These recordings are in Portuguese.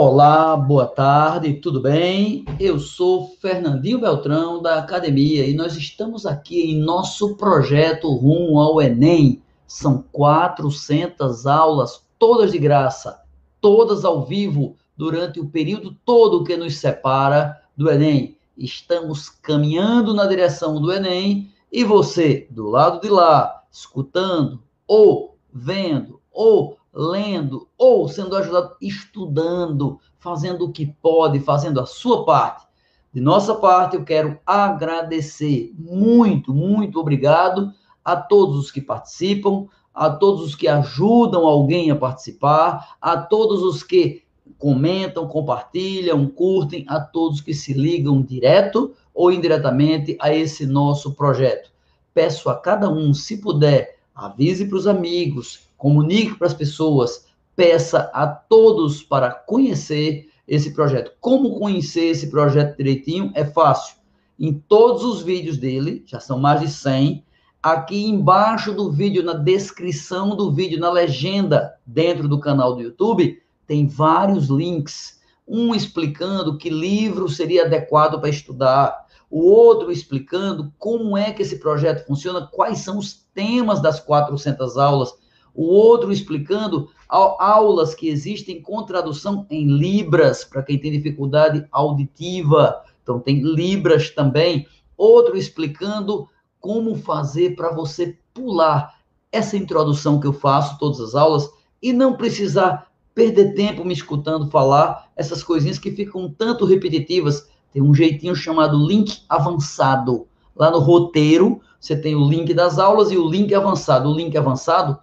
Olá, boa tarde, tudo bem? Eu sou Fernandinho Beltrão da academia e nós estamos aqui em nosso projeto rumo ao Enem. São 400 aulas, todas de graça, todas ao vivo, durante o período todo que nos separa do Enem. Estamos caminhando na direção do Enem e você, do lado de lá, escutando ou vendo ou lendo ou sendo ajudado estudando, fazendo o que pode, fazendo a sua parte. De nossa parte, eu quero agradecer muito, muito obrigado a todos os que participam, a todos os que ajudam alguém a participar, a todos os que comentam, compartilham, curtem, a todos que se ligam direto ou indiretamente a esse nosso projeto. Peço a cada um, se puder, avise para os amigos, comunique para as pessoas, peça a todos para conhecer esse projeto. Como conhecer esse projeto direitinho? É fácil. Em todos os vídeos dele, já são mais de 100, aqui embaixo do vídeo, na descrição do vídeo, na legenda, dentro do canal do YouTube, tem vários links. Um explicando que livro seria adequado para estudar, o outro explicando como é que esse projeto funciona, quais são os temas das 400 aulas o outro explicando aulas que existem com tradução em Libras, para quem tem dificuldade auditiva. Então, tem Libras também. Outro explicando como fazer para você pular essa introdução que eu faço, todas as aulas, e não precisar perder tempo me escutando falar essas coisinhas que ficam tanto repetitivas. Tem um jeitinho chamado link avançado. Lá no roteiro, você tem o link das aulas e o link avançado. O link avançado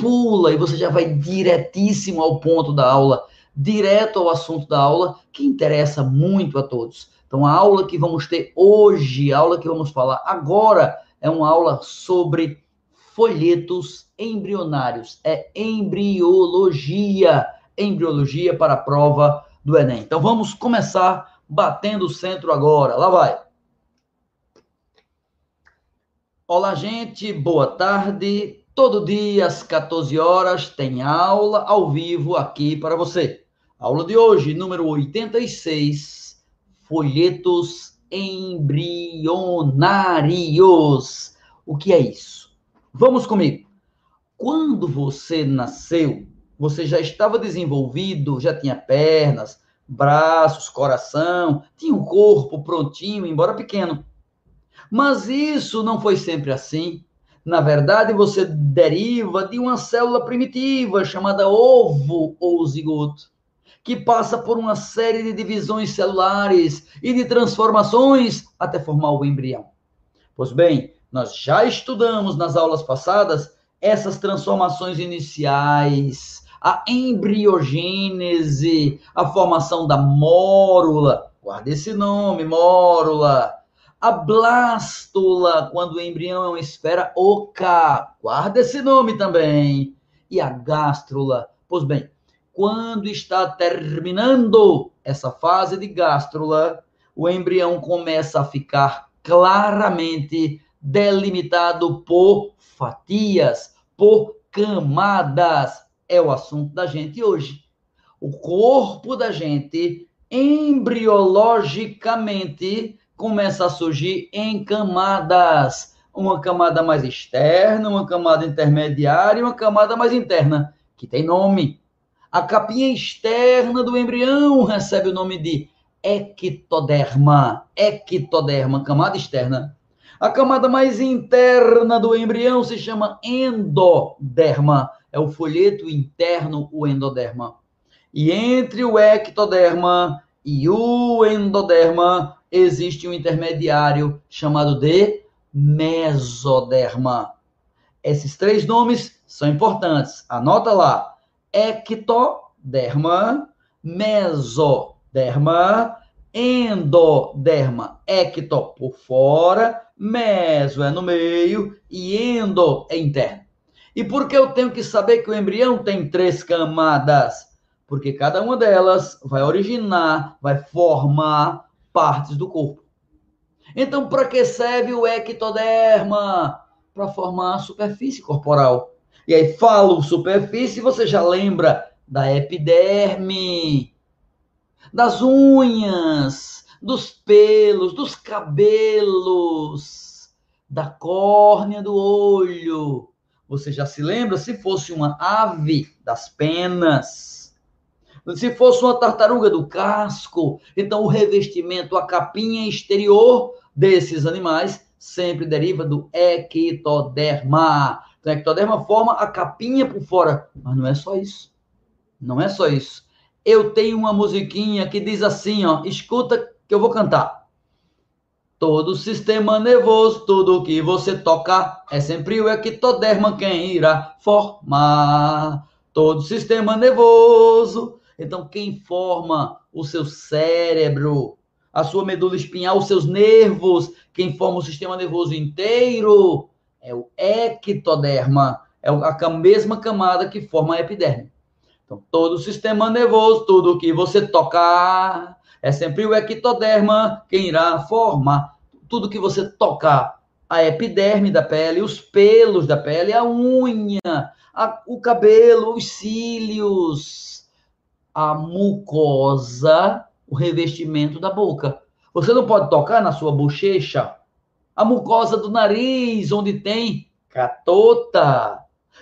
pula e você já vai diretíssimo ao ponto da aula, direto ao assunto da aula, que interessa muito a todos. Então, a aula que vamos ter hoje, a aula que vamos falar agora, é uma aula sobre folhetos embrionários. É embriologia. Embriologia para a prova do Enem. Então, vamos começar batendo o centro agora. Lá vai. Olá, gente. Boa tarde. Todo dia às 14 horas tem aula ao vivo aqui para você. Aula de hoje, número 86, folhetos embrionários. O que é isso? Vamos comigo. Quando você nasceu, você já estava desenvolvido, já tinha pernas, braços, coração, tinha um corpo prontinho, embora pequeno. Mas isso não foi sempre assim. Na verdade, você deriva de uma célula primitiva chamada ovo ou zigoto, que passa por uma série de divisões celulares e de transformações até formar o embrião. Pois bem, nós já estudamos nas aulas passadas essas transformações iniciais, a embriogênese, a formação da mórula, guarda esse nome, mórula, a blástula, quando o embrião é uma esfera oca. Guarda esse nome também. E a gástrula. Pois bem, quando está terminando essa fase de gástrula, o embrião começa a ficar claramente delimitado por fatias, por camadas. É o assunto da gente hoje. O corpo da gente, embriologicamente, começa a surgir em camadas. Uma camada mais externa, uma camada intermediária e uma camada mais interna, que tem nome. A capinha externa do embrião recebe o nome de ectoderma. Ectoderma, camada externa. A camada mais interna do embrião se chama endoderma. É o folheto interno, o endoderma. E entre o ectoderma e o endoderma existe um intermediário chamado de mesoderma. Esses três nomes são importantes. Anota lá: ectoderma, mesoderma, endoderma. Ecto por fora, meso é no meio e endo é interno. E por que eu tenho que saber que o embrião tem três camadas? Porque cada uma delas vai originar, vai formar partes do corpo. Então, para que serve o ectoderma? Para formar a superfície corporal. E aí, falo superfície, você já lembra da epiderme. das unhas, dos pelos, dos cabelos, da córnea do olho. Você já se lembra se fosse uma ave das penas? Se fosse uma tartaruga do casco, então o revestimento, a capinha exterior desses animais sempre deriva do ectoderma. Então, ectoderma forma a capinha por fora, mas não é só isso. Não é só isso. Eu tenho uma musiquinha que diz assim, ó, escuta que eu vou cantar. Todo sistema nervoso, tudo que você tocar, é sempre o ectoderma quem irá formar. Todo sistema nervoso. Então, quem forma o seu cérebro, a sua medula espinhal, os seus nervos, quem forma o sistema nervoso inteiro, é o ectoderma. É a mesma camada que forma a epiderme. Então, todo o sistema nervoso, tudo que você tocar, é sempre o ectoderma quem irá formar. Tudo que você tocar, a epiderme da pele, os pelos da pele, a unha, a, o cabelo, os cílios, a mucosa, o revestimento da boca. Você não pode tocar na sua bochecha, a mucosa do nariz, onde tem catota.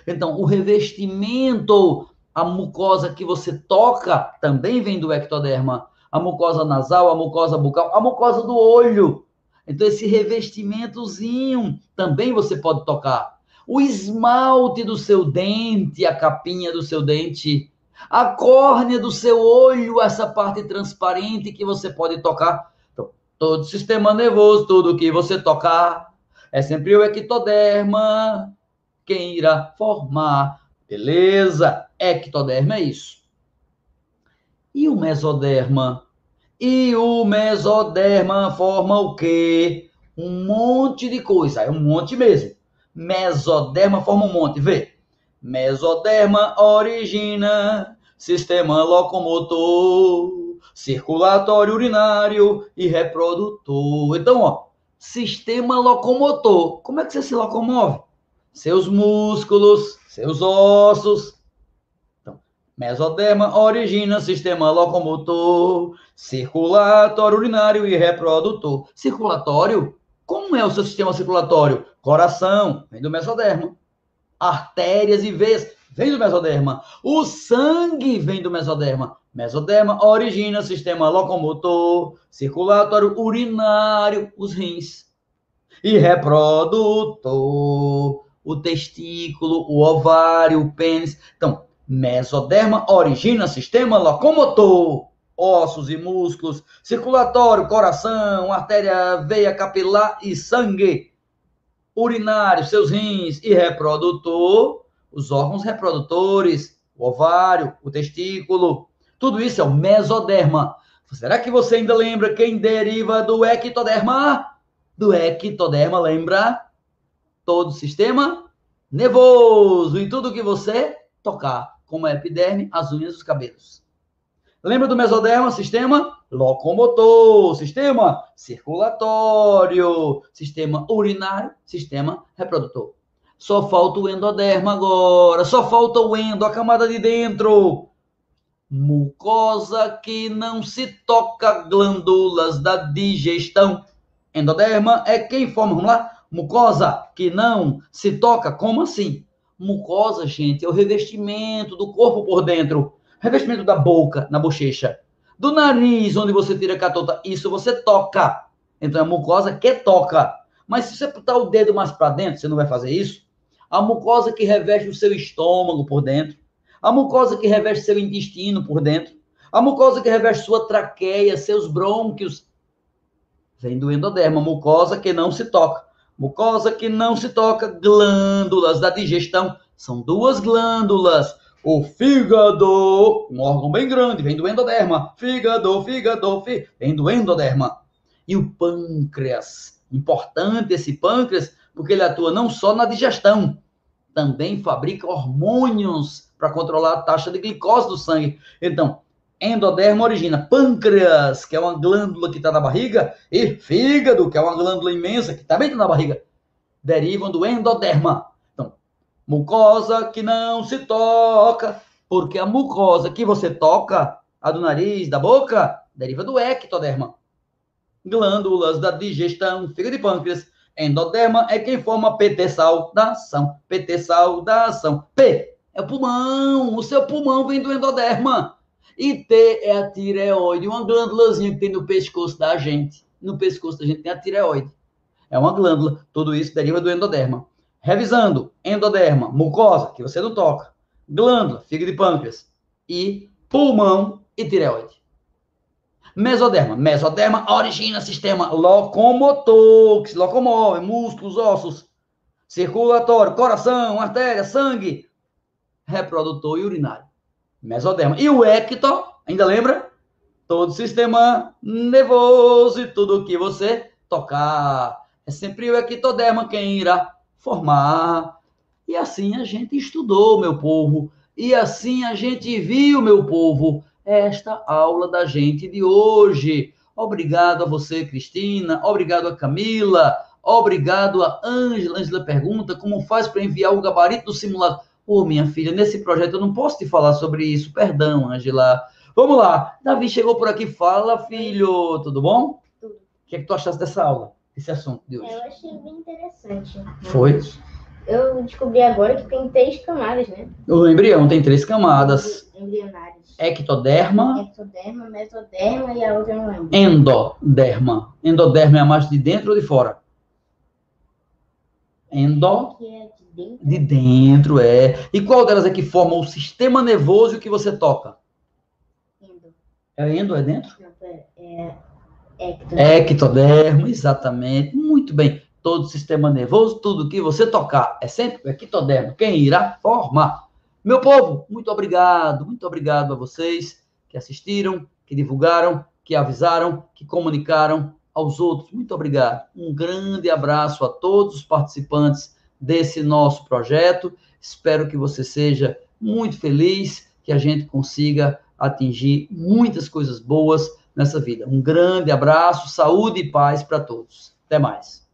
Então, o revestimento a mucosa que você toca também vem do ectoderma. A mucosa nasal, a mucosa bucal, a mucosa do olho. Então, esse revestimentozinho também você pode tocar. O esmalte do seu dente, a capinha do seu dente, a córnea do seu olho, essa parte transparente que você pode tocar. Então, todo sistema nervoso, tudo que você tocar, é sempre o ectoderma quem irá formar. Beleza? ectoderma é isso. E o mesoderma? E o mesoderma forma o quê? Um monte de coisa, é um monte mesmo. Mesoderma forma um monte, vê. Mesoderma origina sistema locomotor, circulatório urinário e reprodutor. Então, ó, sistema locomotor. Como é que você se locomove? Seus músculos, seus ossos, Mesoderma origina sistema locomotor, circulatório, urinário e reprodutor. Circulatório? Como é o seu sistema circulatório? Coração, vem do mesoderma. Artérias e veias, vem do mesoderma. O sangue vem do mesoderma. Mesoderma origina sistema locomotor, circulatório, urinário, os rins. E reprodutor, o testículo, o ovário, o pênis. Então, Mesoderma origina sistema locomotor, ossos e músculos, circulatório, coração, artéria, veia capilar e sangue. Urinário, seus rins e reprodutor, os órgãos reprodutores, o ovário, o testículo. Tudo isso é o mesoderma. Será que você ainda lembra quem deriva do ectoderma? Do ectoderma, lembra? Todo o sistema nervoso e tudo que você tocar como a epiderme, as unhas dos cabelos. Lembra do mesoderma? Sistema locomotor, sistema circulatório, sistema urinário, sistema reprodutor. Só falta o endoderma agora, só falta o endo, a camada de dentro. Mucosa que não se toca, glândulas da digestão. Endoderma é quem forma, vamos lá? Mucosa que não se toca, como assim? Mucosa, gente, é o revestimento do corpo por dentro. Revestimento da boca, na bochecha. Do nariz, onde você tira a catota, isso você toca. Então, a mucosa que toca. Mas se você botar o dedo mais para dentro, você não vai fazer isso. A mucosa que reveste o seu estômago por dentro. A mucosa que reveste seu intestino por dentro. A mucosa que reveste sua traqueia, seus brônquios. Vem do endoderma, mucosa que não se toca. Mucosa que não se toca, glândulas da digestão. São duas glândulas. O fígado, um órgão bem grande, vem do endoderma. Fígado, fígado, fí, vem do endoderma. E o pâncreas, importante esse pâncreas, porque ele atua não só na digestão, também fabrica hormônios para controlar a taxa de glicose do sangue. Então, endoderma origina pâncreas, que é uma glândula que está na barriga, e fígado, que é uma glândula imensa que também está na barriga, derivam do endoderma. Mucosa que não se toca, porque a mucosa que você toca A do nariz, da boca, deriva do ectoderma. Glândulas da digestão, fígado e pâncreas. Endoderma é quem forma PT saudação. PT saudação. P é o pulmão. O seu pulmão vem do endoderma. E T é a tireoide, uma glândulazinha que tem no pescoço da gente. No pescoço da gente tem a tireoide. É uma glândula. Tudo isso deriva do endoderma. Revisando, endoderma, mucosa, que você não toca. Glândula, fígado e pâncreas. E pulmão e tireoide. Mesoderma. Mesoderma origina sistema locomotor, que se locomove, músculos, ossos, circulatório, coração, artéria, sangue, reprodutor e urinário. Mesoderma. E o ecto, ainda lembra? Todo sistema nervoso e tudo que você tocar. É sempre o ectoderma quem irá formar. E assim a gente estudou, meu povo. E assim a gente viu, meu povo, esta aula da gente de hoje. Obrigado a você, Cristina. Obrigado a Camila. Obrigado a Ângela. Ângela pergunta como faz para enviar o gabarito do simulador. Ô, oh, minha filha, nesse projeto eu não posso te falar sobre isso. Perdão, Ângela. Vamos lá. Davi chegou por aqui. Fala, filho. Tudo bom? Tudo. O que é que tu achaste dessa aula? Esse assunto de hoje? Eu achei bem interessante. Foi? Eu descobri agora que tem três camadas, né? O embrião tem três camadas. Embrionárias. Ectoderma. Ectoderma, mesoderma e a outra não lembro. Endoderma. Endoderma é a mais de dentro ou de fora? Endo. É de dentro. De dentro, é. E qual delas é que forma o sistema nervoso que você toca? Endo. É endo, é dentro? Não, é ecto. Ectoderma, exatamente. Muito bem. Todo o sistema nervoso, tudo que você tocar, é sempre o ectoderma. Quem irá formar? Meu povo, muito obrigado, muito obrigado a vocês que assistiram, que divulgaram, que avisaram, que comunicaram aos outros. Muito obrigado. Um grande abraço a todos os participantes desse nosso projeto. Espero que você seja muito feliz, que a gente consiga atingir muitas coisas boas nessa vida. Um grande abraço, saúde e paz para todos. Até mais.